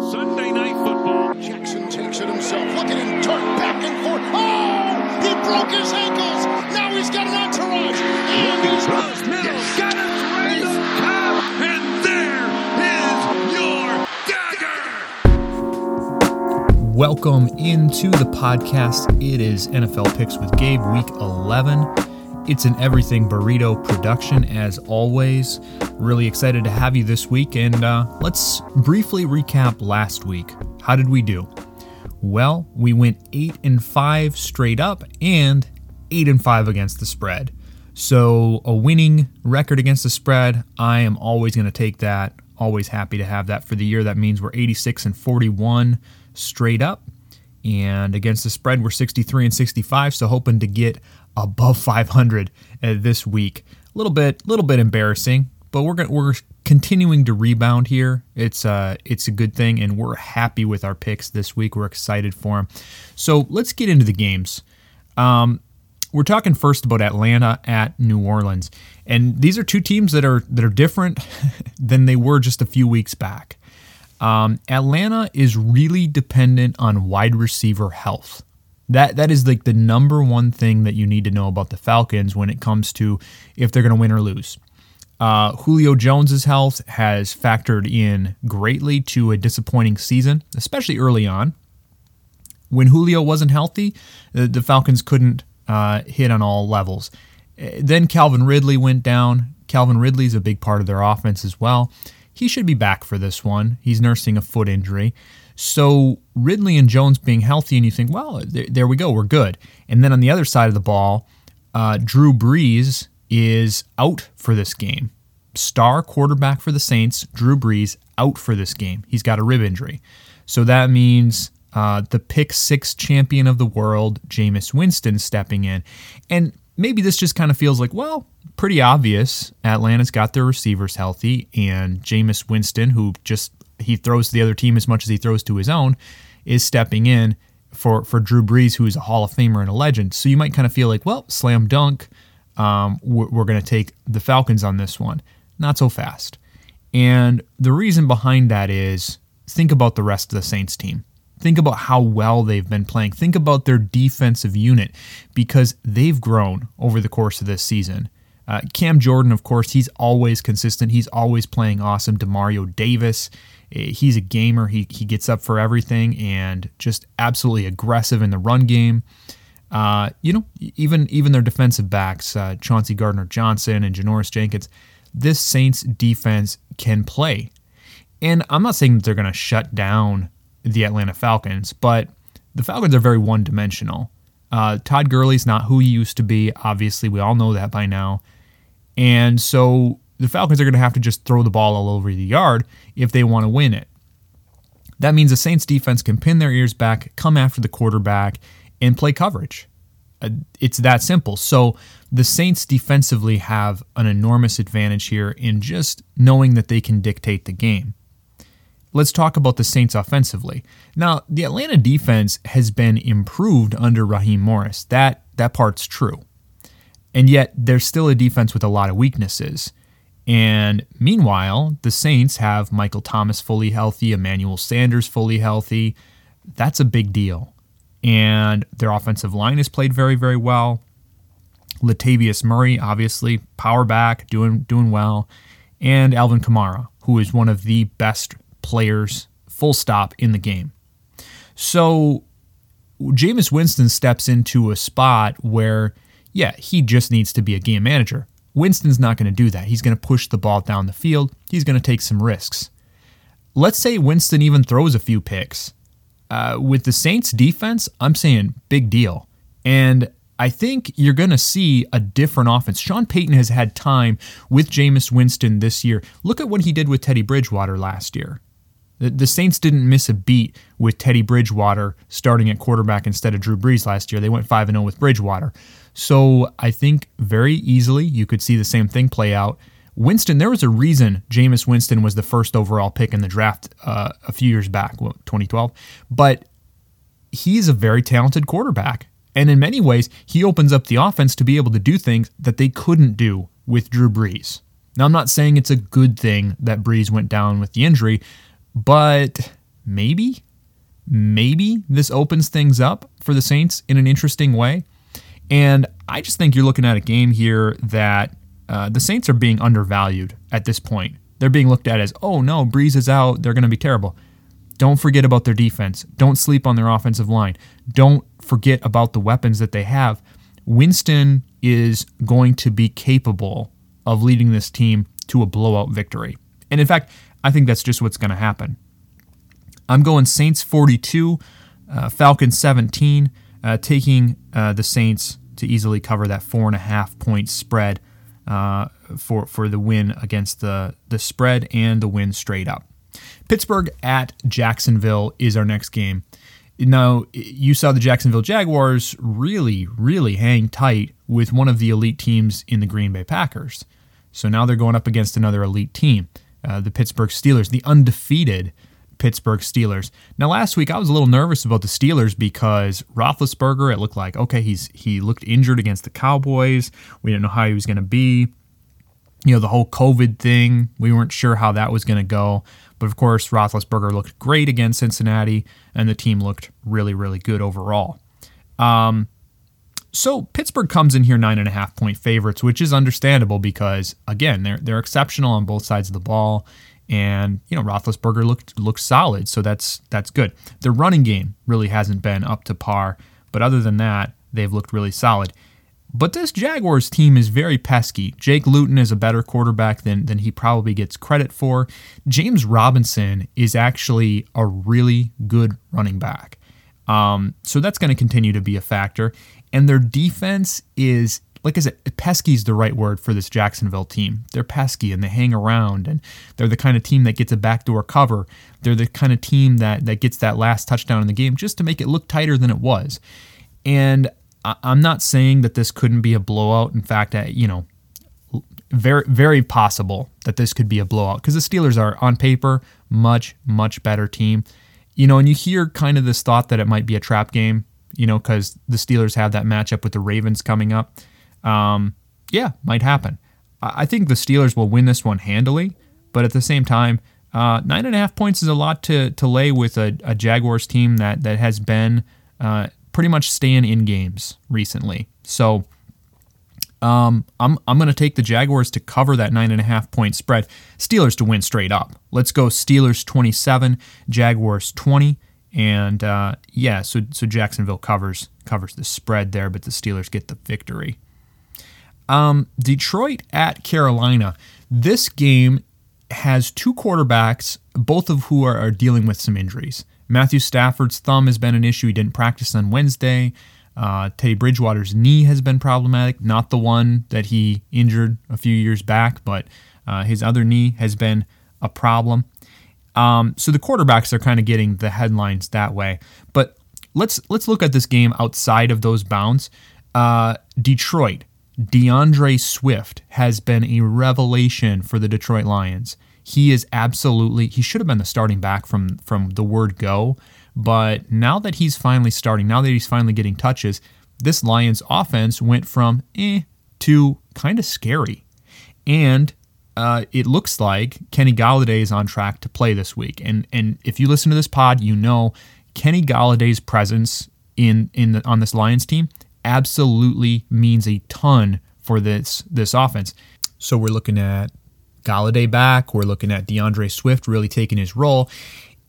Sunday night football. Jackson takes it himself. Look at him turn back and forth. Oh! He broke his ankles. Now he's got an entourage. And he's Rose middle. Got it. Randall Cobb. And there is your dagger. Welcome into the podcast. It is NFL Picks with Gabe, week 11. It's an everything burrito production, as always. Really excited to have you this week, and uh, let's briefly recap last week. How did we do? Well, we went eight and five straight up, and eight and five against the spread. So a winning record against the spread. I am always going to take that. Always happy to have that for the year. That means we're 86 and 41 straight up. And against the spread, we're 63 and 65. So hoping to get above 500 uh, this week. A little bit, little bit embarrassing, but we're gonna, we're continuing to rebound here. It's uh it's a good thing, and we're happy with our picks this week. We're excited for them. So let's get into the games. Um, we're talking first about Atlanta at New Orleans, and these are two teams that are that are different than they were just a few weeks back. Um, Atlanta is really dependent on wide receiver health. That that is like the number one thing that you need to know about the Falcons when it comes to if they're going to win or lose. Uh, Julio Jones's health has factored in greatly to a disappointing season, especially early on. When Julio wasn't healthy, the, the Falcons couldn't uh, hit on all levels. Uh, Then Calvin Ridley went down. Calvin Ridley's a big part of their offense as well. He should be back for this one. He's nursing a foot injury. So Ridley and Jones being healthy, and you think, well, there, there we go, we're good. And then on the other side of the ball, uh, Drew Brees is out for this game. Star quarterback for the Saints, Drew Brees, out for this game. He's got a rib injury. So that means uh, the pick six champion of the world, Jameis Winston, stepping in. And maybe this just kind of feels like, well, pretty obvious. Atlanta's got their receivers healthy, and Jameis Winston, who just he throws to the other team as much as he throws to his own, is stepping in for for Drew Brees, who is a Hall of Famer and a legend. So you might kind of feel like, well, slam dunk. Um, we're we're going to take the Falcons on this one. Not so fast. And the reason behind that is think about the rest of the Saints team. Think about how well they've been playing. Think about their defensive unit because they've grown over the course of this season. Uh, Cam Jordan, of course, he's always consistent. He's always playing awesome. Demario Davis, he's a gamer. He, he gets up for everything and just absolutely aggressive in the run game. Uh, you know, even even their defensive backs, uh, Chauncey Gardner Johnson and Janoris Jenkins, this Saints defense can play. And I'm not saying that they're going to shut down the Atlanta Falcons, but the Falcons are very one dimensional. Uh, Todd Gurley's not who he used to be. Obviously, we all know that by now. And so the Falcons are going to have to just throw the ball all over the yard if they want to win it. That means the Saints defense can pin their ears back, come after the quarterback, and play coverage. Uh, It's that simple. So the Saints defensively have an enormous advantage here in just knowing that they can dictate the game. Let's talk about the Saints offensively. Now, the Atlanta defense has been improved under Raheem Morris. That that part's true. And yet there's still a defense with a lot of weaknesses. And meanwhile, the Saints have Michael Thomas fully healthy, Emmanuel Sanders fully healthy. That's a big deal. And their offensive line has played very, very well. Latavius Murray, obviously, power back, doing doing well. And Alvin Kamara, who is one of the best players, full stop, in the game. So Jameis Winston steps into a spot where, yeah, he just needs to be a game manager. Winston's not going to do that. He's going to push the ball down the field. He's going to take some risks. Let's say Winston even throws a few picks. Uh, with the Saints defense, I'm saying big deal. And I think you're going to see a different offense. Sean Payton has had time with Jameis Winston this year. Look at what he did with Teddy Bridgewater last year. The, the Saints didn't miss a beat with Teddy Bridgewater starting at quarterback instead of Drew Brees last year. They went 5 0 with Bridgewater. So I think very easily you could see the same thing play out. Winston, there was a reason Jameis Winston was the first overall pick in the draft uh, a few years back, what, 2012. But he's a very talented quarterback. And in many ways, he opens up the offense to be able to do things that they couldn't do with Drew Brees. Now, I'm not saying it's a good thing that Brees went down with the injury, but maybe, maybe this opens things up for the Saints in an interesting way. And I just think you're looking at a game here that uh, the Saints are being undervalued at this point. They're being looked at as, oh no, Brees is out. They're going to be terrible. Don't forget about their defense. Don't sleep on their offensive line. Don't forget about the weapons that they have. Winston is going to be capable of leading this team to a blowout victory. And in fact, I think that's just what's going to happen. I'm going Saints 42, uh, Falcons 17, uh, taking uh, the Saints to easily cover that four and a half point spread uh, for for the win against the the spread and the win straight up. Pittsburgh at Jacksonville is our next game. Now, you saw the Jacksonville Jaguars really, really hang tight with one of the elite teams in the Green Bay Packers. So now they're going up against another elite team, uh, the Pittsburgh Steelers, the undefeated Pittsburgh Steelers. Now, last week I was a little nervous about the Steelers because Roethlisberger, it looked like okay, he's he looked injured against the Cowboys. We didn't know how he was going to be. You know, the whole COVID thing, we weren't sure how that was going to go. But of course, Roethlisberger looked great against Cincinnati, and the team looked really, really good overall. Um, so Pittsburgh comes in here nine and a half point favorites, which is understandable because again they're they're exceptional on both sides of the ball, and you know Roethlisberger looked looked solid, so that's that's good. Their running game really hasn't been up to par, but other than that, they've looked really solid. But this Jaguars team is very pesky. Jake Luton is a better quarterback than, than he probably gets credit for. James Robinson is actually a really good running back. Um, so that's going to continue to be a factor. And their defense is, like I said, pesky is the right word for this Jacksonville team. They're pesky and they hang around, and they're the kind of team that gets a backdoor cover. They're the kind of team that, that gets that last touchdown in the game just to make it look tighter than it was. And I'm not saying that this couldn't be a blowout. In fact, you know, very very possible that this could be a blowout because the Steelers are on paper much much better team. You know, and you hear kind of this thought that it might be a trap game. You know, because the Steelers have that matchup with the Ravens coming up. Um, yeah, might happen. I think the Steelers will win this one handily, but at the same time, uh, nine and a half points is a lot to to lay with a, a Jaguars team that that has been uh, pretty much staying in games recently. So um, I'm I'm going to take the Jaguars to cover that nine and a half point spread. Steelers to win straight up. Let's go Steelers 27, Jaguars 20, and uh, yeah, so so Jacksonville covers covers the spread there, but the Steelers get the victory. Um, Detroit at Carolina. This game has two quarterbacks, both of who are, are dealing with some injuries. Matthew Stafford's thumb has been an issue. He didn't practice on Wednesday. Uh, Teddy Bridgewater's knee has been problematic, not the one that he injured a few years back, but uh, his other knee has been a problem. Um, so the quarterbacks are kind of getting the headlines that way. But let's let's look at this game outside of those bounds. Uh, Detroit, D'Andre Swift has been a revelation for the Detroit Lions. He is absolutely he should have been the starting back from from the word go, but now that he's finally starting, now that he's finally getting touches, this Lions offense went from eh to kind of scary. And uh, it looks like Kenny Golladay is on track to play this week. And and if you listen to this pod, you know Kenny Golladay's presence in in the, on this Lions team absolutely means a ton for this this offense. So we're looking at Golladay back. We're looking at D'Andre Swift really taking his role.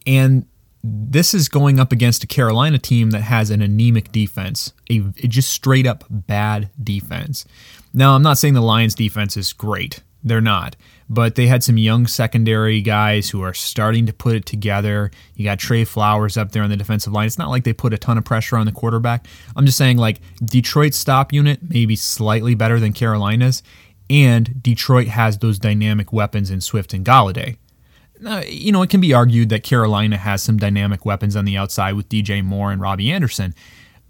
And this is going up against a Carolina team that has an anemic defense, a, a just straight up bad defense. Now, I'm not saying the Lions defense is great. They're not. But they had some young secondary guys who are starting to put it together. You got Trey Flowers up there on the defensive line. It's not like they put a ton of pressure on the quarterback. I'm just saying, like, Detroit's stop unit may be slightly better than Carolina's and Detroit has those dynamic weapons in Swift and Golladay. Uh, you know, it can be argued that Carolina has some dynamic weapons on the outside with DJ Moore and Robbie Anderson.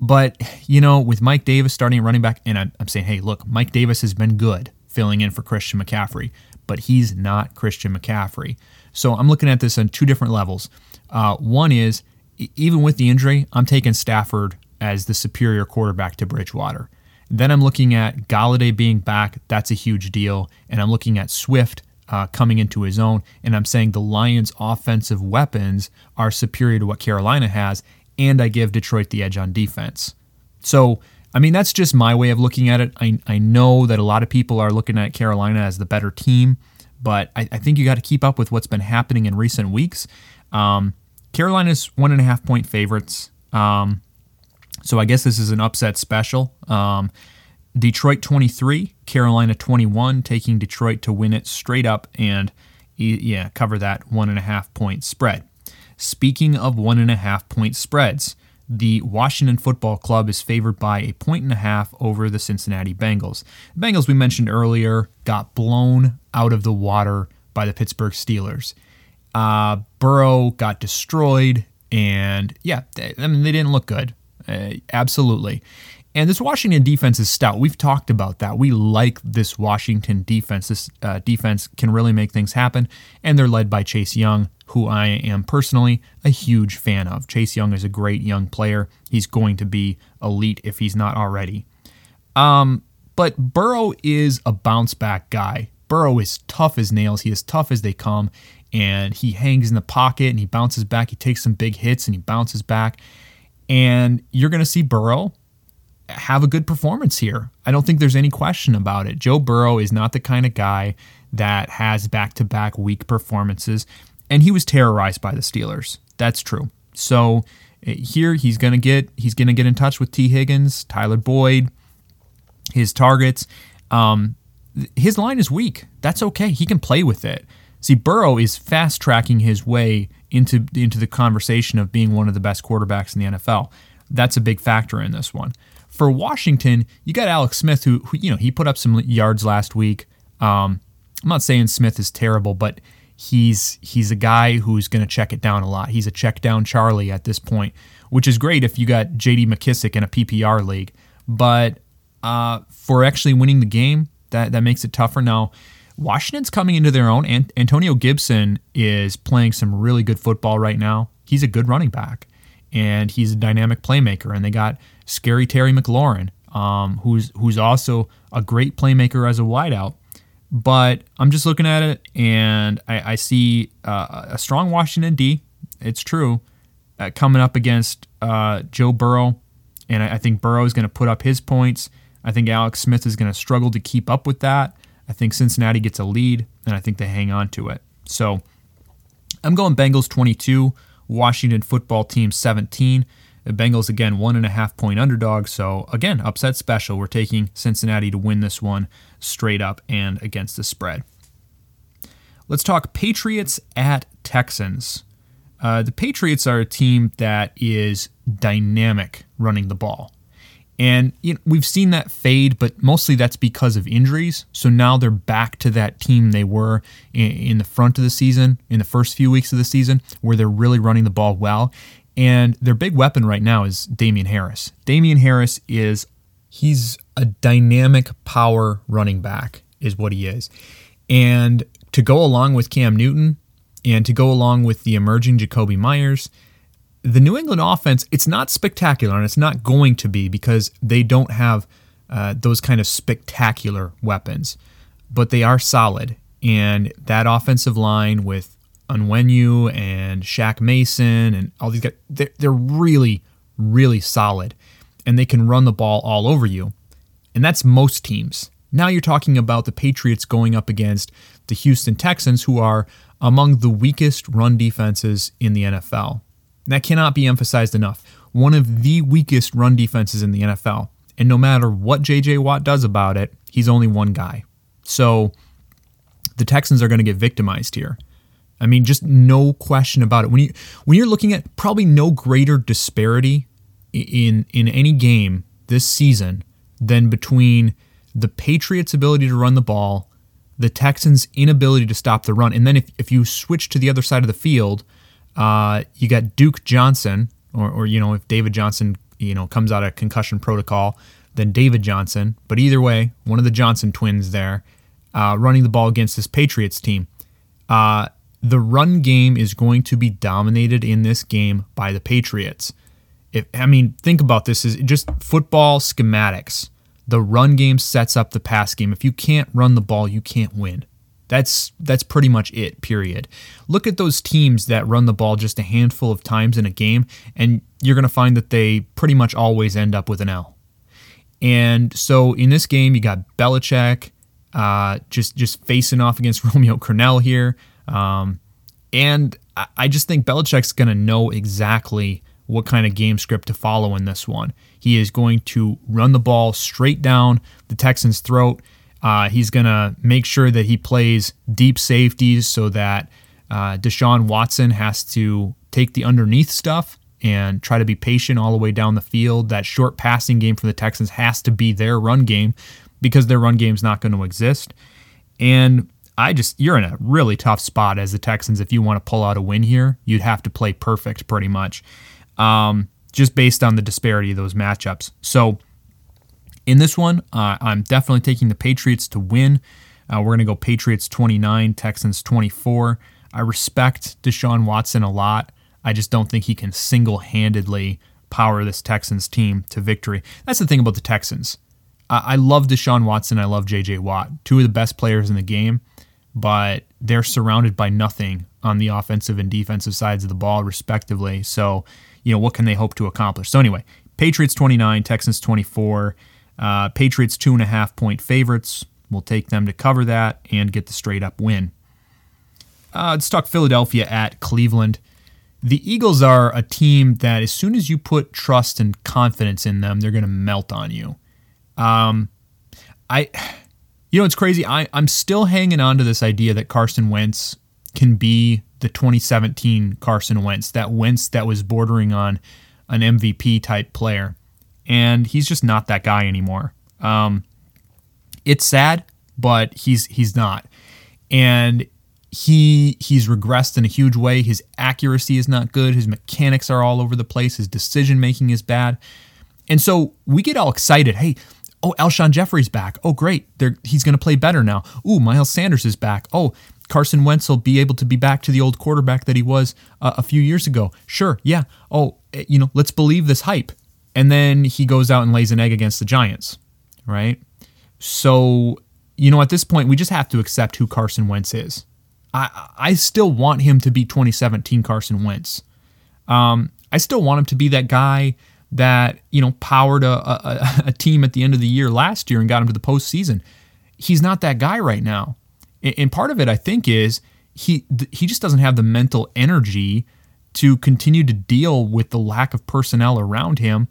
But, you know, with Mike Davis starting running back, and I'm, I'm saying, hey, look, Mike Davis has been good filling in for Christian McCaffrey, but he's not Christian McCaffrey. So I'm looking at this on two different levels. Uh, one is, even with the injury, I'm taking Stafford as the superior quarterback to Bridgewater. Then I'm looking at Golladay being back. That's a huge deal. And I'm looking at Swift uh, coming into his own. And I'm saying the Lions' offensive weapons are superior to what Carolina has, and I give Detroit the edge on defense. So, I mean, that's just my way of looking at it. I, I know that a lot of people are looking at Carolina as the better team, but I, I think you got to keep up with what's been happening in recent weeks. Um, Carolina's one and a half point favorites. Um, so I guess this is an upset special. Um, Detroit 23, Carolina 21, taking Detroit to win it straight up and yeah, cover that one and a half point spread. Speaking of one and a half point spreads, the Washington Football Club is favored by a point and a half over the Cincinnati Bengals. The Bengals we mentioned earlier got blown out of the water by the Pittsburgh Steelers. Uh, Burrow got destroyed, and yeah, they, I mean they didn't look good. Uh, absolutely. And this Washington defense is stout. We've talked about that. We like this Washington defense. This uh, defense can really make things happen, and they're led by Chase Young, who I am personally a huge fan of. Chase Young is a great young player. He's going to be elite if he's not already. Um, but Burrow is a bounce back guy. Burrow is tough as nails. He is tough as they come, and he hangs in the pocket and he bounces back. He takes some big hits and he bounces back. And you're going to see Burrow have a good performance here. I don't think there's any question about it. Joe Burrow is not the kind of guy that has back to back weak performances, and he was terrorized by the Steelers. That's true. So eh, here he's gonna get he's gonna get in touch with T. Higgins, Tyler Boyd, his targets. Um, his line is weak. That's okay. He can play with it. See, Burrow is fast tracking his way into into the conversation of being one of the best quarterbacks in the NFL. That's a big factor in this one for Washington, you got Alex Smith, who, who you know he put up some yards last week. Um, I'm not saying Smith is terrible, but he's he's a guy who's going to check it down a lot. He's a check down Charlie at this point, which is great if you got J.D. McKissic in a PPR league. But uh, for actually winning the game, that that makes it tougher. Now, Washington's coming into their own. Antonio Gibson is playing some really good football right now. He's a good running back, and he's a dynamic playmaker. And they got Scary Terry McLaurin, um, who's who's also a great playmaker as a wideout. But I'm just looking at it, and I, I see uh, a strong Washington D. It's true, uh, coming up against uh, Joe Burrow, and I, I think Burrow is going to put up his points. I think Alex Smith is going to struggle to keep up with that. I think Cincinnati gets a lead, and I think they hang on to it. So I'm going Bengals 22, Washington football team 17. The Bengals, again, one and a half point underdog. So, again, upset special. We're taking Cincinnati to win this one straight up and against the spread. Let's talk Patriots at Texans. Uh, the Patriots are a team that is dynamic running the ball. And you know, we've seen that fade, but mostly that's because of injuries. So now they're back to that team they were in, in the front of the season, in the first few weeks of the season, where they're really running the ball well. And their big weapon right now is Damien Harris. Damien Harris is he's a dynamic power running back is what he is. And to go along with Cam Newton and to go along with the emerging Jakobi Meyers, the New England offense, it's not spectacular and it's not going to be because they don't have uh, those kind of spectacular weapons, but they are solid. And that offensive line with Onwenu and Shaq Mason and all these guys, they're, they're really, really solid. And they can run the ball all over you. And that's most teams. Now you're talking about the Patriots going up against the Houston Texans, who are among the weakest run defenses in the NFL. That cannot be emphasized enough. One of the weakest run defenses in the NFL. And no matter what JJ Watt does about it, he's only one guy. So the Texans are going to get victimized here. I mean, just no question about it. When you when you're looking at probably no greater disparity in in any game this season than between the Patriots' ability to run the ball, the Texans' inability to stop the run, and then if, if you switch to the other side of the field, uh, you got Duke Johnson, or, or you know if David Johnson you know comes out of concussion protocol, then David Johnson. But either way, one of the Johnson twins there, uh, running the ball against this Patriots team. Uh, the run game is going to be dominated in this game by the Patriots. If I mean, think about this is just football schematics. The run game sets up the pass game. If you can't run the ball, you can't win. That's that's pretty much it, period. Look at those teams that run the ball just a handful of times in a game and you're going to find that they pretty much always end up with an L. And so in this game you got Belichick uh, just just facing off against Romeo Crennel here. Um, and I just think Belichick's going to know exactly what kind of game script to follow in this one. He is going to run the ball straight down the Texans' throat. Uh, he's going to make sure that he plays deep safeties so that uh, Deshaun Watson has to take the underneath stuff and try to be patient all the way down the field. That short passing game for the Texans has to be their run game because their run game is not going to exist. And I just, you're in a really tough spot as the Texans. If you want to pull out a win here, you'd have to play perfect pretty much, um, just based on the disparity of those matchups. So, in this one, uh, I'm definitely taking the Patriots to win. Uh, we're going to go Patriots 29, Texans 24. I respect Deshaun Watson a lot. I just don't think he can single handedly power this Texans team to victory. That's the thing about the Texans. I, I love Deshaun Watson. I love JJ Watt, two of the best players in the game, but they're surrounded by nothing on the offensive and defensive sides of the ball, respectively. So, you know, what can they hope to accomplish? So, anyway, Patriots 29, Texans 24. Uh, Patriots two and a half point favorites. We'll take them to cover that and get the straight up win. Uh, let's talk Philadelphia at Cleveland. The Eagles are a team that, as soon as you put trust and confidence in them, they're going to melt on you. Um, I, you know, it's crazy. I, I'm still hanging on to this idea that Carson Wentz can be the 2017 Carson Wentz, that Wentz that was bordering on an MVP type player and he's just not that guy anymore. Um, it's sad, but he's he's not, and he he's regressed in a huge way. His accuracy is not good. His mechanics are all over the place. His decision making is bad, and so we get all excited. Hey. Oh, Alshon Jeffery's back. Oh, great. They're, he's going to play better now. Ooh, Miles Sanders is back. Oh, Carson Wentz will be able to be back to the old quarterback that he was uh, a few years ago. Sure, yeah. Oh, eh, you know, let's believe this hype and then he goes out and lays an egg against the Giants, right? So, you know, at this point, we just have to accept who Carson Wentz is. I I still want him to be 2017 Carson Wentz. Um, I still want him to be that guy that you know powered a, a, a, team at the end of the year last year and got him to the postseason. He's not that guy right now, and part of it I think is he he just doesn't have the mental energy to continue to deal with the lack of personnel around him.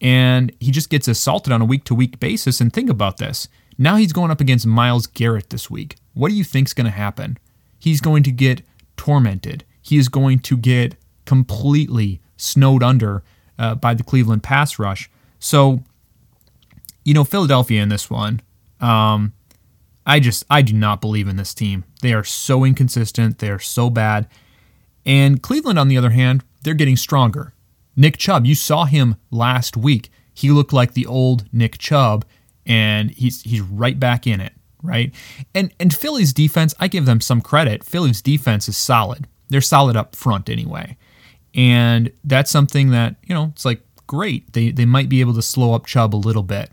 And he just gets assaulted on a week to week basis. And think about this. Now he's going up against Myles Garrett this week. What do you think's going to happen? He's going to get tormented. He is going to get completely snowed under uh, by the Cleveland pass rush. So, you know, Philadelphia in this one, um, I just I do not believe in this team. They are so inconsistent. They are so bad. And Cleveland, on the other hand, they're getting stronger. Nick Chubb, you saw him last week. He looked like the old Nick Chubb, and he's he's right back in it, right? And and Philly's defense, I give them some credit. Philly's defense is solid. They're solid up front anyway. And that's something that, you know, it's like great. They they might be able to slow up Chubb a little bit.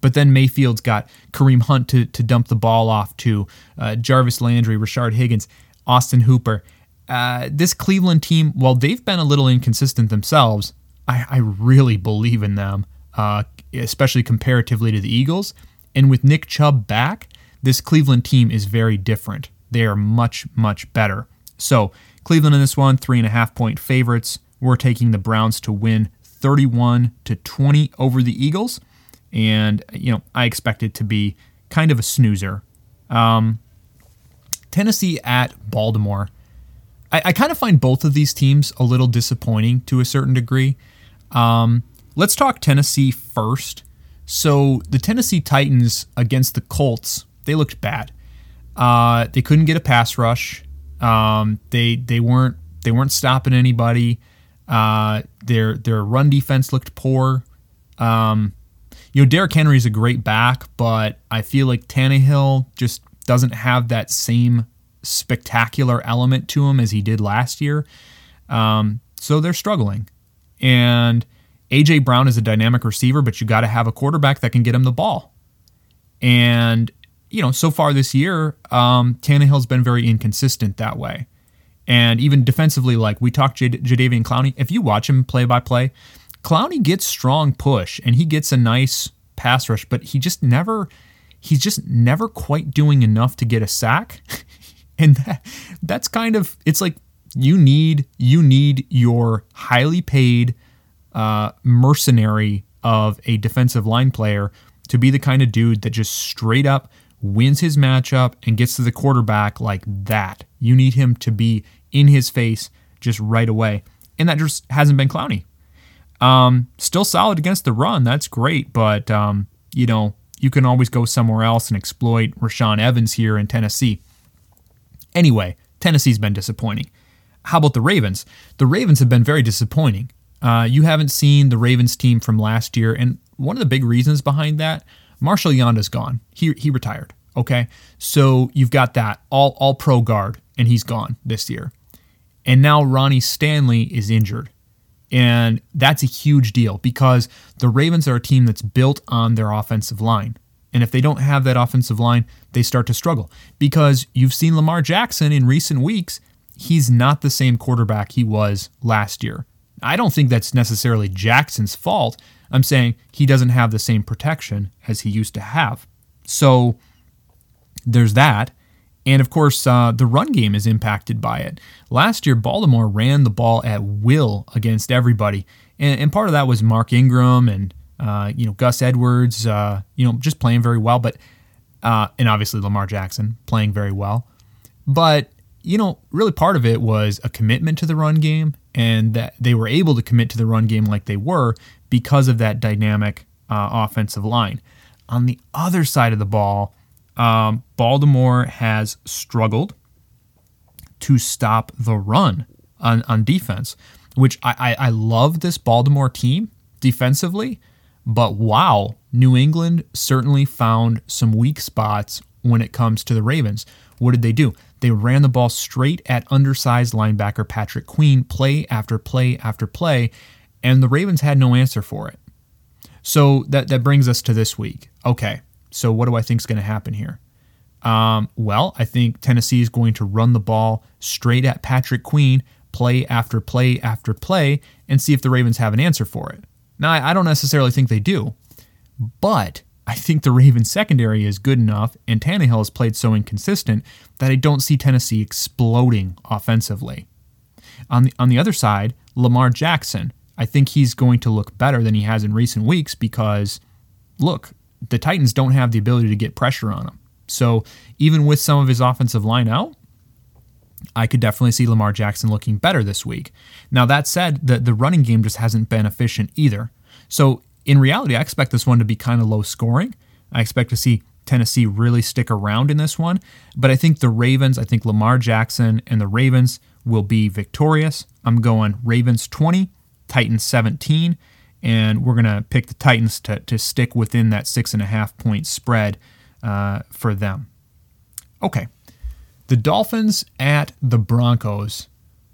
But then Mayfield's got Kareem Hunt to, to dump the ball off to, uh, Jarvis Landry, Rashard Higgins, Austin Hooper. Uh, this Cleveland team, while they've been a little inconsistent themselves, I, I really believe in them, uh, especially comparatively to the Eagles. And with Nick Chubb back, this Cleveland team is very different. They are much, much better. So, Cleveland in this one, three and a half point favorites. We're taking the Browns to win 31 to 20 over the Eagles. And, you know, I expect it to be kind of a snoozer. Um, Tennessee at Baltimore. I, I kind of find both of these teams a little disappointing to a certain degree. Um, let's talk Tennessee first. So the Tennessee Titans against the Colts, they looked bad. Uh, they couldn't get a pass rush. Um, they they weren't they weren't stopping anybody. Uh, their their run defense looked poor. Um, you know, Derrick Henry is a great back, but I feel like Tannehill just doesn't have that same spectacular element to him as he did last year. Um, so they're struggling. And AJ Brown is a dynamic receiver, but you got to have a quarterback that can get him the ball. And you know, so far this year, um, Tannehill's been very inconsistent that way. And even defensively, like we talked J- Jadeveon Clowney, if you watch him play by play, Clowney gets strong push and he gets a nice pass rush, but he just never, he's just never quite doing enough to get a sack. and that, that's kind of, it's like you need, you need your highly paid uh, mercenary of a defensive line player to be the kind of dude that just straight up wins his matchup and gets to the quarterback like that. You need him to be in his face just right away. And that just hasn't been Clowney. Um, still solid against the run. That's great. But, um, you know, you can always go somewhere else and exploit Rashaan Evans here in Tennessee. Anyway, Tennessee's been disappointing. How about the Ravens? The Ravens have been very disappointing. Uh, you haven't seen the Ravens team from last year, and one of the big reasons behind that, Marshall Yanda's gone. He he retired. Okay, so you've got that all all pro guard, and he's gone this year, and now Ronnie Stanley is injured, and that's a huge deal because the Ravens are a team that's built on their offensive line. And if they don't have that offensive line, they start to struggle because you've seen Lamar Jackson in recent weeks. He's not the same quarterback he was last year. I don't think that's necessarily Jackson's fault. I'm saying he doesn't have the same protection as he used to have. So there's that. And of course, uh, the run game is impacted by it. Last year, Baltimore ran the ball at will against everybody. And, and part of that was Mark Ingram and, uh, you know, Gus Edwards, uh, you know, just playing very well. But, uh, and obviously Lamar Jackson playing very well. But, you know, really part of it was a commitment to the run game and that they were able to commit to the run game like they were because of that dynamic uh, offensive line. On the other side of the ball, um, Baltimore has struggled to stop the run on, on defense, which I, I, I love this Baltimore team defensively, but wow, New England certainly found some weak spots when it comes to the Ravens. What did they do? They ran the ball straight at undersized linebacker Patrick Queen, play after play after play, and the Ravens had no answer for it. So that, that brings us to this week. Okay, so what do I think is going to happen here? Um, well, I think Tennessee is going to run the ball straight at Patrick Queen, play after play after play, and see if the Ravens have an answer for it. Now, I don't necessarily think they do, but I think the Ravens secondary is good enough, and Tannehill has played so inconsistent that I don't see Tennessee exploding offensively. On the on the other side, Lamar Jackson, I think he's going to look better than he has in recent weeks because, look, the Titans don't have the ability to get pressure on him. So even with some of his offensive line out, I could definitely see Lamar Jackson looking better this week. Now that said, the the running game just hasn't been efficient either. So in reality, I expect this one to be kind of low scoring. I expect to see Tennessee really stick around in this one. But I think the Ravens, I think Lamar Jackson and the Ravens will be victorious. I'm going Ravens 20, Titans 17, and we're going to pick the Titans to, to stick within that six and a half point spread uh, for them. Okay. The Dolphins at the Broncos.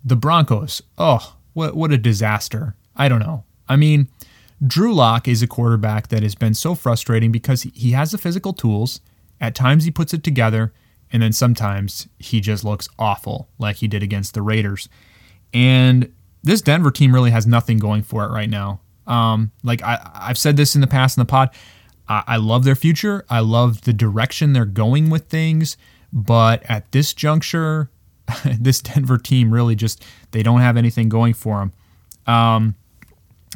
The Broncos, oh, what, what a disaster. I don't know. I mean, Drew Lock is a quarterback that has been so frustrating because he has the physical tools. At times he puts it together, and then sometimes he just looks awful, like he did against the Raiders. And this Denver team really has nothing going for it right now. Um, like I, I've said this in the past in the pod, I, I love their future. I love the direction they're going with things. But at this juncture, this Denver team really just they don't have anything going for them. Um,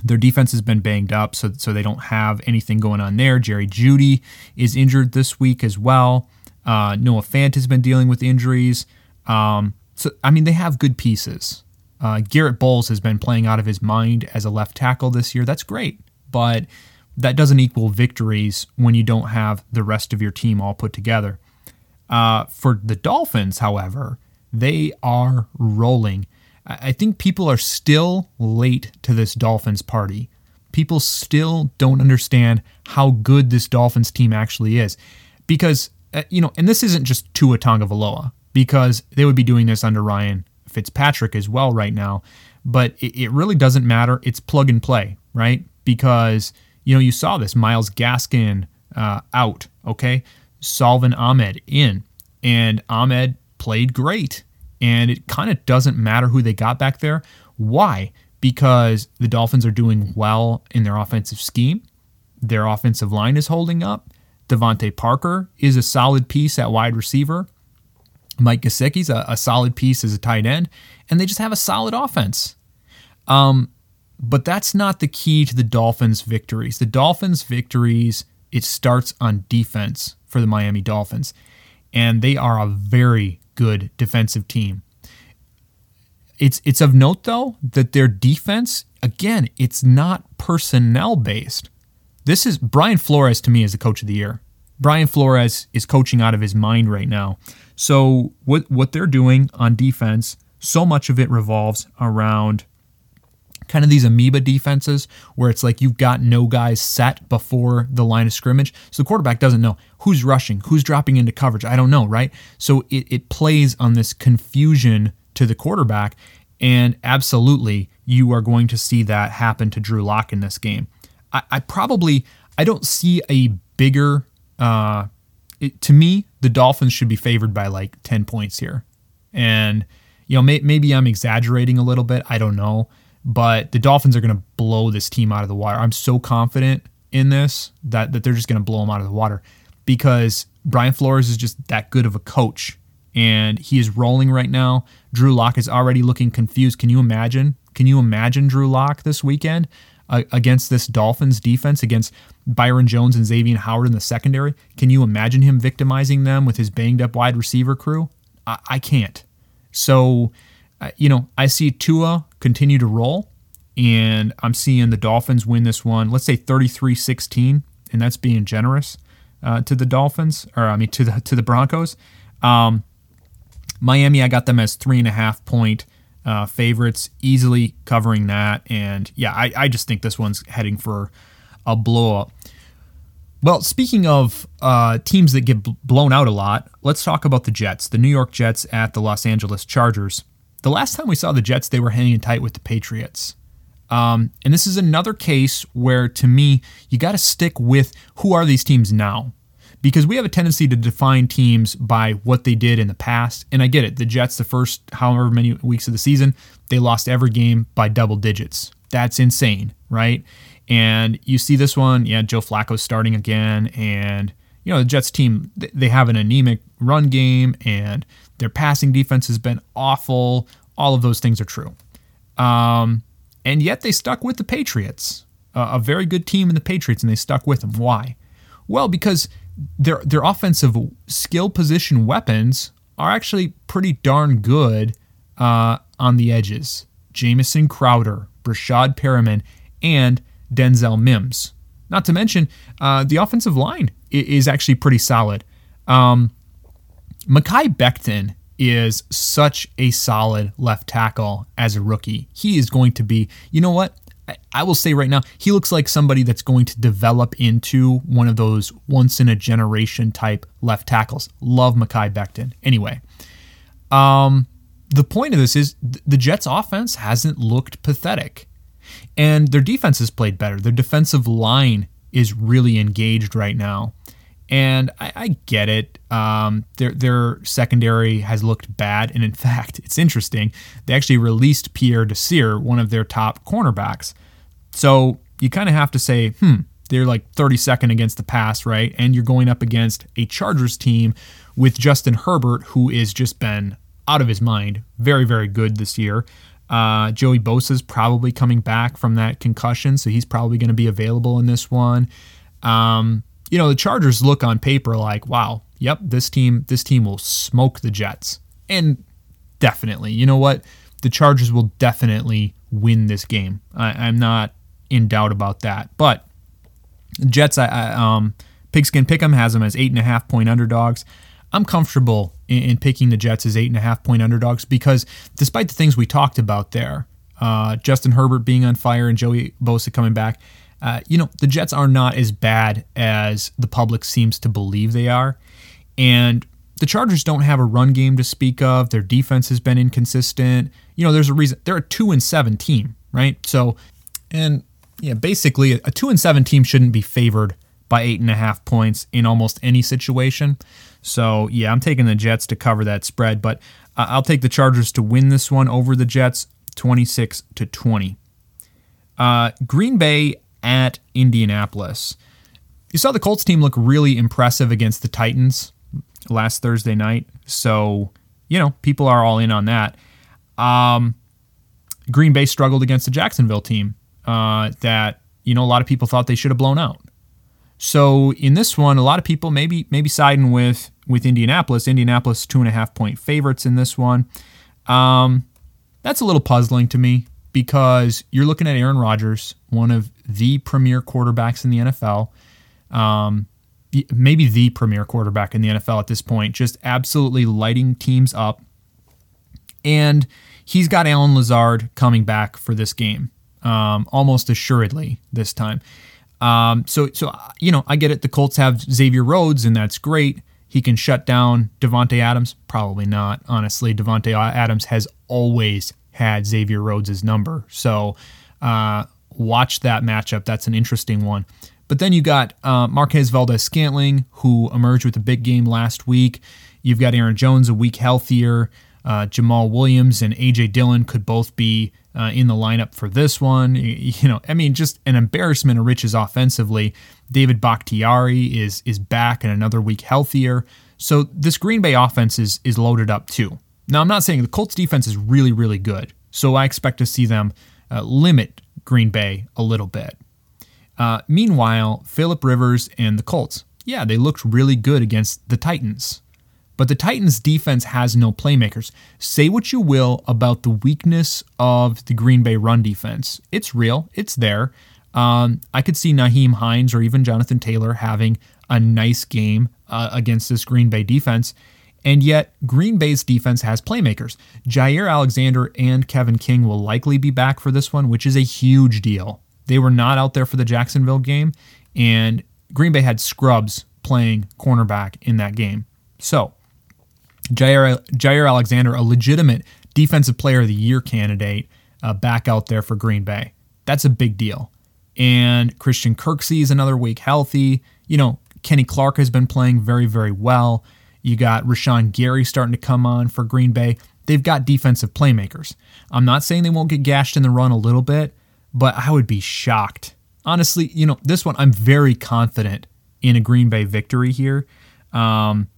their defense has been banged up, so so they don't have anything going on there. Jerry Jeudy is injured this week as well. Uh, Noah Fant has been dealing with injuries. Um, so I mean, they have good pieces. Uh, Garett Bolles has been playing out of his mind as a left tackle this year. That's great, but that doesn't equal victories when you don't have the rest of your team all put together. Uh, for the Dolphins, however, they are rolling. I think people are still late to this Dolphins party. People still don't understand how good this Dolphins team actually is. Because, uh, you know, and this isn't just Tua Tagovailoa, because they would be doing this under Ryan Fitzpatrick as well right now. But it, it really doesn't matter. It's plug and play, right? Because, you know, you saw this Myles Gaskin uh, out, okay? Salvon Ahmed in, and Ahmed played great. And it kind of doesn't matter who they got back there. Why? Because the Dolphins are doing well in their offensive scheme. Their offensive line is holding up. DeVante Parker is a solid piece at wide receiver. Mike Gesicki's a, a solid piece as a tight end, and they just have a solid offense. Um, but that's not the key to the Dolphins' victories. The Dolphins' victories, it starts on defense for the Miami Dolphins, and they are a very good defensive team. It's it's of note though that their defense, again, it's not personnel based. This is Brian Flores to me as the coach of the year. Brian Flores is coaching out of his mind right now. So what what they're doing on defense, so much of it revolves around kind of these amoeba defenses where it's like you've got no guys set before the line of scrimmage. So the quarterback doesn't know who's rushing, who's dropping into coverage. I don't know, right? So it, it plays on this confusion to the quarterback. And absolutely, you are going to see that happen to Drew Lock in this game. I, I probably I don't see a bigger uh, it, to me, the Dolphins should be favored by like 10 points here. And, you know, may, maybe I'm exaggerating a little bit. I don't know. But the Dolphins are going to blow this team out of the water. I'm so confident in this that, that they're just going to blow them out of the water because Brian Flores is just that good of a coach. And he is rolling right now. Drew Lock is already looking confused. Can you imagine? Can you imagine Drew Lock this weekend? against this Dolphins defense, against Byron Jones and Xavier Howard in the secondary. Can you imagine him victimizing them with his banged up wide receiver crew? I, I can't. So, uh, you know, I see Tua continue to roll, and I'm seeing the Dolphins win this one, let's say 33 16, and that's being generous uh, to the Dolphins, or I mean, to the, to the Broncos. Um, Miami, I got them as three and a half point uh, favorites, easily covering that. And yeah, I, I just think this one's heading for a blow up. Well, speaking of uh, teams that get blown out a lot, let's talk about the Jets, the New York Jets at the Los Angeles Chargers. The last time we saw the Jets, they were hanging tight with the Patriots. Um, and this is another case where, to me, you got to stick with who are these teams now because we have a tendency to define teams by what they did in the past. And I get it. The Jets, the first however many weeks of the season, they lost every game by double digits. That's insane, right? And you see this one, yeah, Joe Flacco starting again. And, you know, the Jets team, they have an anemic run game and their passing defense has been awful. All of those things are true. Um, and yet they stuck with the Patriots, uh, a very good team in the Patriots, and they stuck with them. Why? Well, because their their offensive skill position weapons are actually pretty darn good uh, on the edges. Jamison Crowder, Breshad Perriman, and Denzel Mims. Not to mention, uh, the offensive line is actually pretty solid. Um, Mekhi Becton is such a solid left tackle as a rookie. He is going to be, you know what? I will say right now, he looks like somebody that's going to develop into one of those once in a generation type left tackles. Love Mekhi Becton. Anyway, um, the point of this is the Jets' offense hasn't looked pathetic, and their defense has played better. Their defensive line is really engaged right now. And I, I get it. Um, their their secondary has looked bad, and in fact, it's interesting. They actually released Pierre Desir, one of their top cornerbacks. So you kind of have to say, hmm, they're like 32nd against the pass, right? And you're going up against a Chargers team with Justin Herbert, who has just been out of his mind, very very good this year. Uh, Joey Bosa's probably coming back from that concussion, so he's probably going to be available in this one. Um, you know, the Chargers look on paper like, wow, yep, this team, this team will smoke the Jets. And definitely, you know what? The Chargers will definitely win this game. I, am not in doubt about that. But Jets, I, I um, Pigskin Pick'em has them as eight and a half point underdogs. I'm comfortable in, in, picking the Jets as eight and a half point underdogs because despite the things we talked about there, uh, Justin Herbert being on fire and Joey Bosa coming back, uh, you know, the Jets are not as bad as the public seems to believe they are. And the Chargers don't have a run game to speak of. Their defense has been inconsistent. You know, there's a reason they're a two and seven team, right? So, and yeah, basically a two and seven team shouldn't be favored by eight and a half points in almost any situation. So yeah, I'm taking the Jets to cover that spread, but uh, I'll take the Chargers to win this one over the Jets, 26 to 20. Uh, Green Bay at Indianapolis. You saw the Colts team look really impressive against the Titans last Thursday night, so you know people are all in on that. Um, Green Bay struggled against the Jacksonville team uh, that you know a lot of people thought they should have blown out. So in this one, a lot of people maybe maybe siding with with Indianapolis. Indianapolis two and a half point favorites in this one. Um, that's a little puzzling to me because you're looking at Aaron Rodgers, one of the premier quarterbacks in the NFL. Um, maybe the premier quarterback in the NFL at this point, just absolutely lighting teams up. And he's got Allen Lazard coming back for this game, um, almost assuredly this time. Um, so, so you know, I get it. The Colts have Xavier Rhodes, and that's great. He can shut down Davante Adams. Probably not, honestly. Davante Adams has always had Xavier Rhodes' number. So, uh, watch that matchup. That's an interesting one. But then you got uh, Marquez Valdes Scantling, who emerged with a big game last week. You've got Aaron Jones, a week healthier. Uh, Jamaal Williams and AJ Dillon could both be uh, in the lineup for this one. You know, I mean, just an embarrassment of riches offensively. David Bakhtiari is is back and another week healthier. So this Green Bay offense is is loaded up too. Now, I'm not saying the Colts defense is really really good, so I expect to see them uh, limit Green Bay a little bit. Uh, meanwhile, Philip Rivers and the Colts, yeah, they looked really good against the Titans. But the Titans defense has no playmakers. Say what you will about the weakness of the Green Bay run defense. It's real, it's there. Um, I could see Nyheim Hines or even Jonathan Taylor having a nice game uh, against this Green Bay defense. And yet, Green Bay's defense has playmakers. Jaire Alexander and Kevin King will likely be back for this one, which is a huge deal. They were not out there for the Jacksonville game, and Green Bay had scrubs playing cornerback in that game. So, Jair, Jaire Alexander, a legitimate defensive player of the year candidate, uh, back out there for Green Bay. That's a big deal. And Christian Kirksey is another week healthy. You know, Kenny Clark has been playing very, very well. You got Rashan Gary starting to come on for Green Bay. They've got defensive playmakers. I'm not saying they won't get gashed in the run a little bit, but I would be shocked. Honestly, you know, this one, I'm very confident in a Green Bay victory here. Um,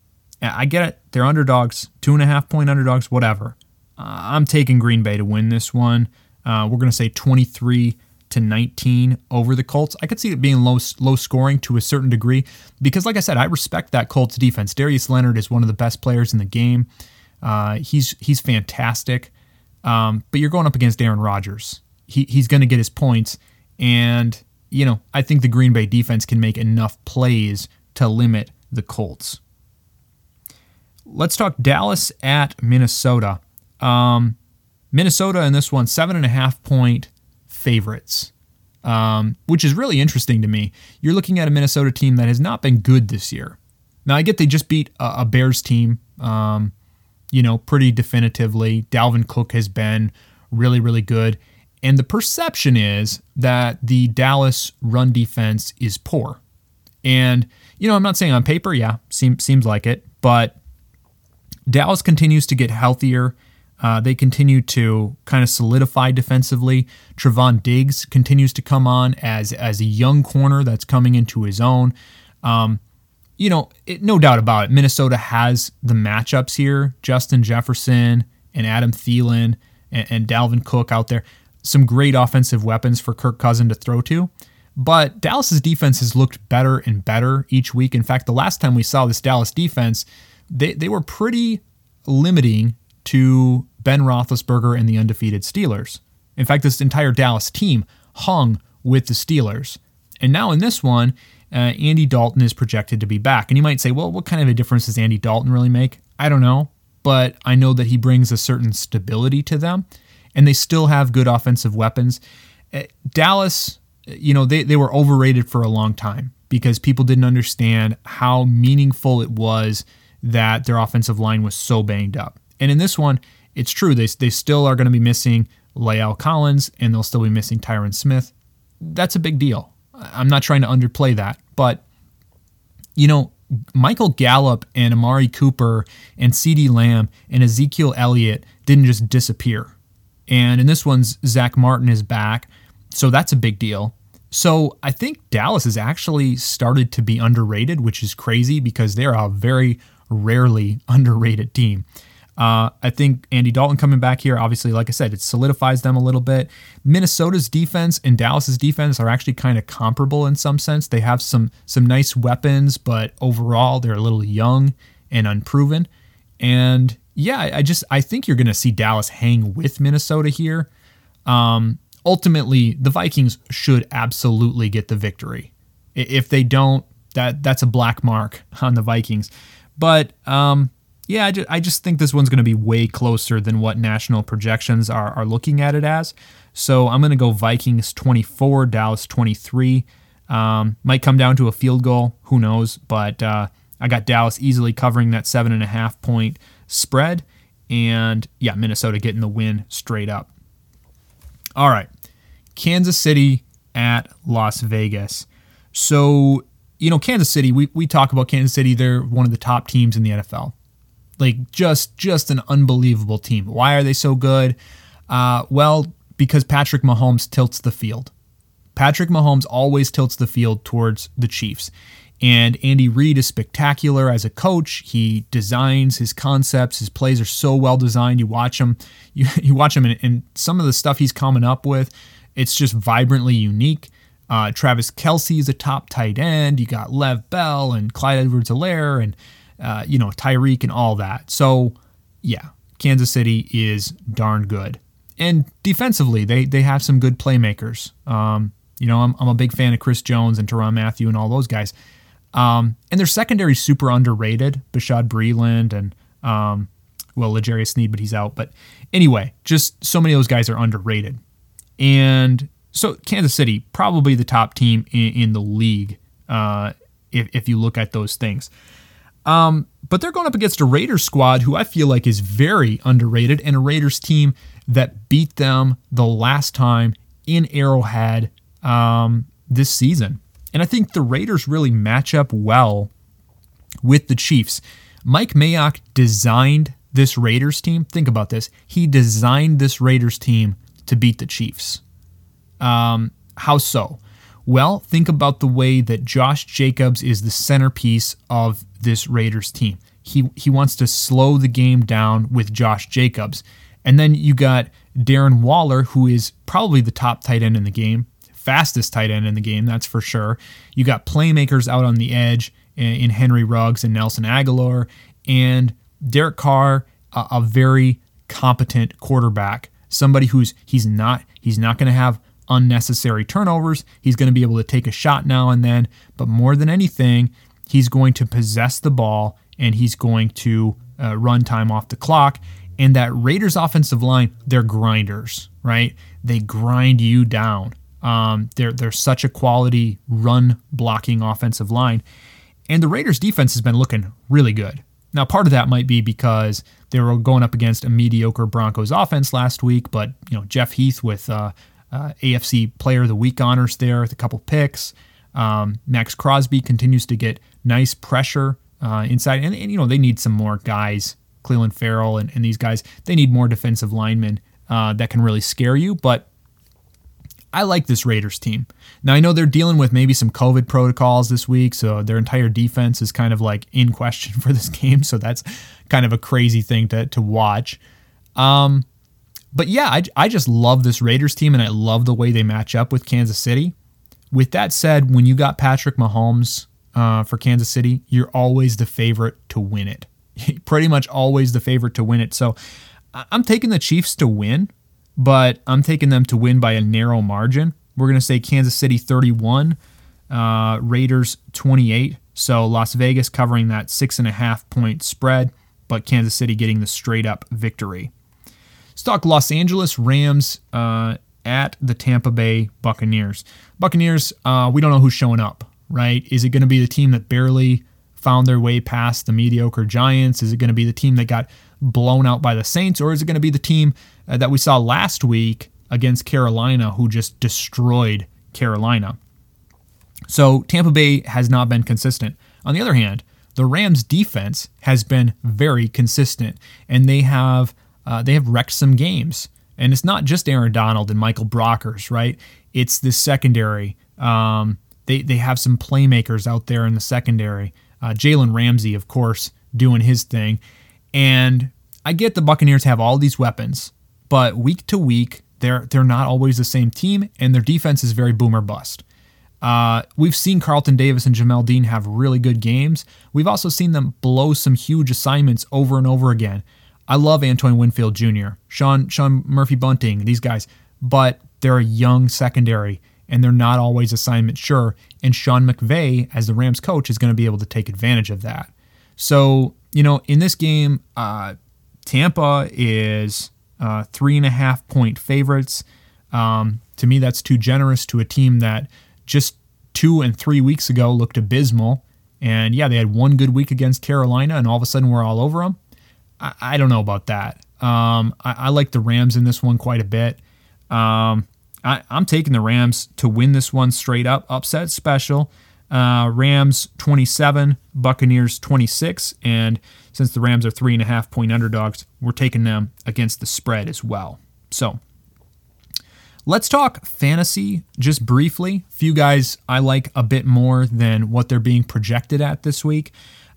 I get it. They're underdogs, two and a half point underdogs, whatever. Uh, I'm taking Green Bay to win this one. Uh, we're going to say 23 to 19 over the Colts. I could see it being low low scoring to a certain degree because, like I said, I respect that Colts defense. Darius Leonard is one of the best players in the game. Uh, he's he's fantastic. Um, but you're going up against Aaron Rodgers. He, he's going to get his points, and you know I think the Green Bay defense can make enough plays to limit the Colts. Let's talk Dallas at Minnesota. Um, Minnesota in this one, seven and a half point favorites, um, which is really interesting to me. You're looking at a Minnesota team that has not been good this year. Now, I get they just beat a, a Bears team, um, you know, pretty definitively. Dalvin Cook has been really, really good. And the perception is that the Dallas run defense is poor. And, you know, I'm not saying on paper, yeah, seems, seems like it, but Dallas continues to get healthier. Uh, they continue to kind of solidify defensively. Trevon Diggs continues to come on as as a young corner that's coming into his own. Um, you know, it, no doubt about it. Minnesota has the matchups here: Justin Jefferson and Adam Thielen and, and Dalvin Cook out there. Some great offensive weapons for Kirk Cousin to throw to. But Dallas's defense has looked better and better each week. In fact, the last time we saw this Dallas defense they, they were pretty limiting to Ben Roethlisberger and the undefeated Steelers. In fact, this entire Dallas team hung with the Steelers. And now in this one, uh, Andy Dalton is projected to be back. And you might say, well, what kind of a difference does Andy Dalton really make? I don't know, but I know that he brings a certain stability to them, and they still have good offensive weapons. Uh, Dallas, you know, they, they were overrated for a long time because people didn't understand how meaningful it was that their offensive line was so banged up. And in this one, it's true. They, they still are going to be missing La'el Collins and they'll still be missing Tyron Smith. That's a big deal. I'm not trying to underplay that, but you know, Michael Gallup and Amari Cooper and CeeDee Lamb and Ezekiel Elliott didn't just disappear. And in this one's Zack Martin is back. So that's a big deal. So I think Dallas has actually started to be underrated, which is crazy because they're a very rarely underrated team. Uh, I think Andy Dalton coming back here, obviously, like I said, it solidifies them a little bit. Minnesota's defense and Dallas's defense are actually kind of comparable in some sense. They have some some nice weapons, but overall they're a little young and unproven. And yeah, I just I think you're going to see Dallas hang with Minnesota here. Um, ultimately, the Vikings should absolutely get the victory. If they don't, that that's a black mark on the Vikings. But um, yeah, I just, I just think this one's going to be way closer than what national projections are, are looking at it as. So I'm going to go Vikings 24, Dallas 23. Um, might come down to a field goal. Who knows? But uh, I got Dallas easily covering that seven and a half point spread. And yeah, Minnesota getting the win straight up. All right. Kansas City at Las Vegas. So, you know, Kansas City, we, we talk about Kansas City. They're one of the top teams in the NFL like just just an unbelievable team. Why are they so good? Uh, well, because Patrick Mahomes tilts the field. Patrick Mahomes always tilts the field towards the Chiefs. And Andy Reid is spectacular as a coach. He designs his concepts. His plays are so well designed. You watch him, you, you watch him, and, and some of the stuff he's coming up with, it's just vibrantly unique. Uh, Travis Kelce is a top tight end. You got Lev Bell and Clyde Edwards-Helaire and uh, you know, Tyreek and all that. So, yeah, Kansas City is darn good. And defensively, they they have some good playmakers. Um, you know, I'm, I'm a big fan of Chris Jones and Tyrann Mathieu and all those guys. Um, and their secondary super underrated. Bashaud Breeland and um, well, L'Jarius Sneed, but he's out. But anyway, just so many of those guys are underrated. And so Kansas City, probably the top team in, in the league, uh, if, if you look at those things. Um, but they're going up against a Raiders squad who I feel like is very underrated and a Raiders team that beat them the last time in Arrowhead um, this season. And I think the Raiders really match up well with the Chiefs. Mike Mayock designed this Raiders team. Think about this. He designed this Raiders team to beat the Chiefs. Um, how so? Well, think about the way that Josh Jacobs is the centerpiece of this Raiders team. He he wants to slow the game down with Josh Jacobs. And then you got Darren Waller, who is probably the top tight end in the game, fastest tight end in the game, that's for sure. You got playmakers out on the edge in Henry Ruggs and Nelson Agholor, and Derek Carr, a, a very competent quarterback, somebody who's he's not he's not going to have unnecessary turnovers. He's going to be able to take a shot now and then, but more than anything, he's going to possess the ball and he's going to uh, run time off the clock. And that Raiders offensive line, they're grinders, right? They grind you down. Um, they're they're such a quality run blocking offensive line, and the Raiders defense has been looking really good. Now, part of that might be because they were going up against a mediocre Broncos offense last week, but you know Jeff Heath with uh, uh, AFC Player of the Week honors there with a couple picks. Um, Maxx Crosby continues to get nice pressure uh, inside, and, and, you know they need some more guys. Clelin Ferrell and, and these guys, they need more defensive linemen uh, that can really scare you. But I like this Raiders team. Now I know they're dealing with maybe some COVID protocols this week, so their entire defense is kind of like in question for this game. So that's kind of a crazy thing to to watch. Um, but yeah, I, I just love this Raiders team and I love the way they match up with Kansas City. With that said, when you got Patrick Mahomes uh, for Kansas City, you're always the favorite to win it. Pretty much always the favorite to win it. So I'm taking the Chiefs to win, but I'm taking them to win by a narrow margin. We're going to say Kansas City 31, uh, Raiders 28. So Las Vegas covering that six and a half point spread, but Kansas City getting the straight up victory. Let's talk Los Angeles Rams uh, at the Tampa Bay Buccaneers. Buccaneers, uh, we don't know who's showing up, right? Is it going to be the team that barely found their way past the mediocre Giants? Is it going to be the team that got blown out by the Saints? Or is it going to be the team uh, that we saw last week against Carolina who just destroyed Carolina? So Tampa Bay has not been consistent. On the other hand, the Rams defense has been very consistent and they have uh, they have wrecked some games. And it's not just Aaron Donald and Michael Brockers, right? It's the secondary. Um, they, they have some playmakers out there in the secondary. Uh, Jalen Ramsey, of course, doing his thing. And I get the Buccaneers have all these weapons, but week to week, they're they're not always the same team, and their defense is very boomer bust. Uh, we've seen Carlton Davis and Jamel Dean have really good games. We've also seen them blow some huge assignments over and over again. I love Antoine Winfield Jr., Sean Sean Murphy Bunting, these guys, but they're a young secondary and they're not always assignment sure. And Sean McVay, as the Rams coach, is going to be able to take advantage of that. So, you know, in this game, uh, Tampa is uh, three and a half point favorites. Um, to me, that's too generous to a team that just two and three weeks ago looked abysmal. And yeah, they had one good week against Carolina, and all of a sudden we're all over them. I, I don't know about that. Um, I, I, like the Rams in this one quite a bit. Um, I, am taking the Rams to win this one straight up, upset special. Uh, Rams 27, Buccaneers 26, and since the Rams are three and a half point underdogs, we're taking them against the spread as well. So let's talk fantasy just briefly. Few guys I like a bit more than what they're being projected at this week.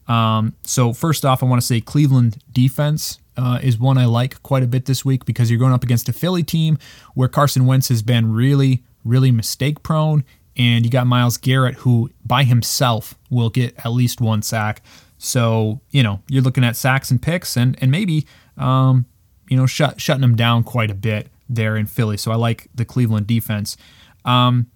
Um, so first off, I want to say Cleveland defense uh, is one I like quite a bit this week because you're going up against a Philly team where Carson Wentz has been really, really mistake prone. And you got Myles Garrett, who by himself will get at least one sack. So, you know, you're looking at sacks and picks and, and maybe, um, you know, shut, shutting them down quite a bit there in Philly. So I like the Cleveland defense. Um,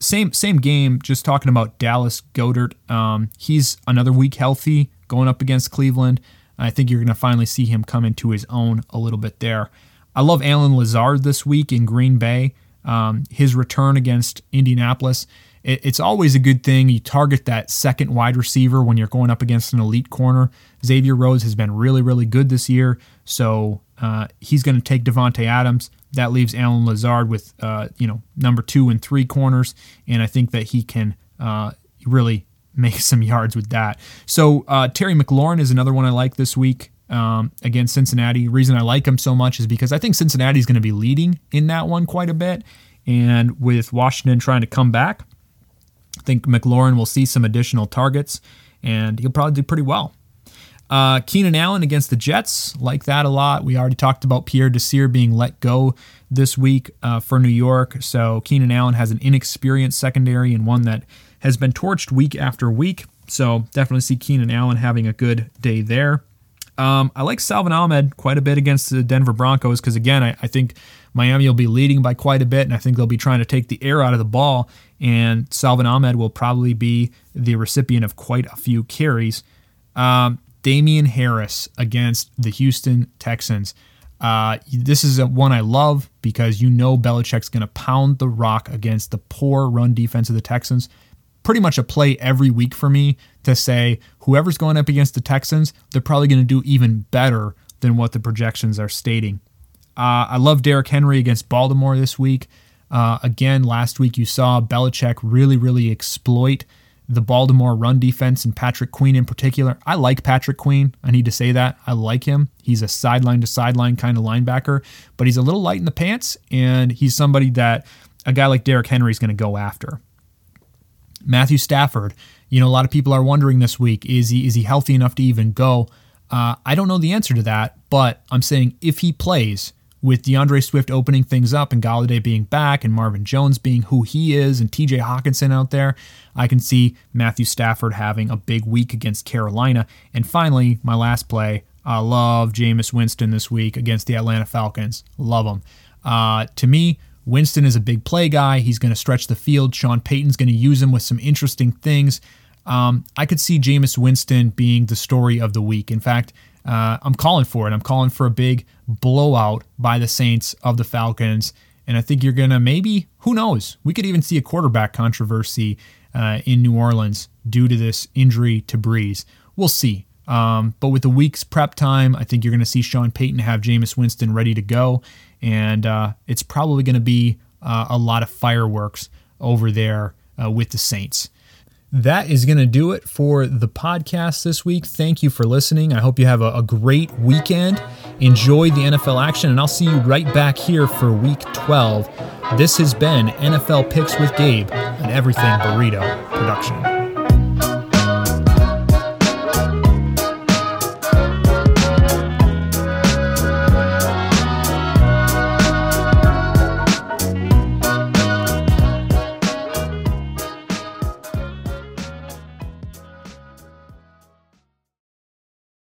same same game. Just talking about Dallas Goedert. Um, he's another week healthy going up against Cleveland. I think you're going to finally see him come into his own a little bit there. I love Allen Lazard this week in Green Bay. Um, his return against Indianapolis. It, it's always a good thing. You target that second wide receiver when you're going up against an elite corner. Xavier Rhodes has been really, really good this year. So uh, he's going to take Davante Adams. That leaves Allen Lazard with uh, you know number two and three corners, and I think that he can uh, really make some yards with that. So uh, Terry McLaurin is another one I like this week um, against Cincinnati. Reason I like him so much is because I think Cincinnati is going to be leading in that one quite a bit, and with Washington trying to come back, I think McLaurin will see some additional targets, and he'll probably do pretty well. Uh, Keenan Allen against the Jets, like that a lot. We already talked about Pierre Desir being let go this week uh, for New York. So Keenan Allen has an inexperienced secondary and one that has been torched week after week. So definitely see Keenan Allen having a good day there. Um, I like Salvon Ahmed quite a bit against the Denver Broncos because, again, I, I, think Miami will be leading by quite a bit, and I think they'll be trying to take the air out of the ball. And Salvon Ahmed will probably be the recipient of quite a few carries. Um, Damien Harris against the Houston Texans. Uh, this is one I love because you know Belichick's going to pound the rock against the poor run defense of the Texans. Pretty much a play every week for me to say whoever's going up against the Texans, they're probably going to do even better than what the projections are stating. Uh, I love Derrick Henry against Baltimore this week. Uh, again, last week you saw Belichick really, really exploit the Baltimore run defense and Patrick Queen in particular. I like Patrick Queen. I need to say that. I like him. He's a sideline to sideline kind of linebacker, but he's a little light in the pants, and he's somebody that a guy like Derrick Henry is going to go after. Matthew Stafford. You know, a lot of people are wondering this week is he is he healthy enough to even go? Uh, I don't know the answer to that, but I'm saying if he plays, with D'Andre Swift opening things up and Golladay being back and Marvin Jones being who he is and TJ Hockenson out there, I can see Matthew Stafford having a big week against Carolina. And finally, my last play, I love Jameis Winston this week against the Atlanta Falcons. Love him. Uh, to me, Winston is a big play guy. He's going to stretch the field. Sean Payton's going to use him with some interesting things. Um, I could see Jameis Winston being the story of the week. In fact, uh, I'm calling for it. I'm calling for a big blowout by the Saints of the Falcons. And I think you're going to maybe, who knows, we could even see a quarterback controversy uh, in New Orleans due to this injury to Brees. We'll see. Um, but with the week's prep time, I think you're going to see Sean Payton have Jameis Winston ready to go. And uh, it's probably going to be uh, a lot of fireworks over there uh, with the Saints. That is going to do it for the podcast this week. Thank you for listening. I hope you have a, a, great weekend. Enjoy the NFL action, and I'll see you right back here for week 12. This has been NFL Picks with Gabe, an Everything Burrito production.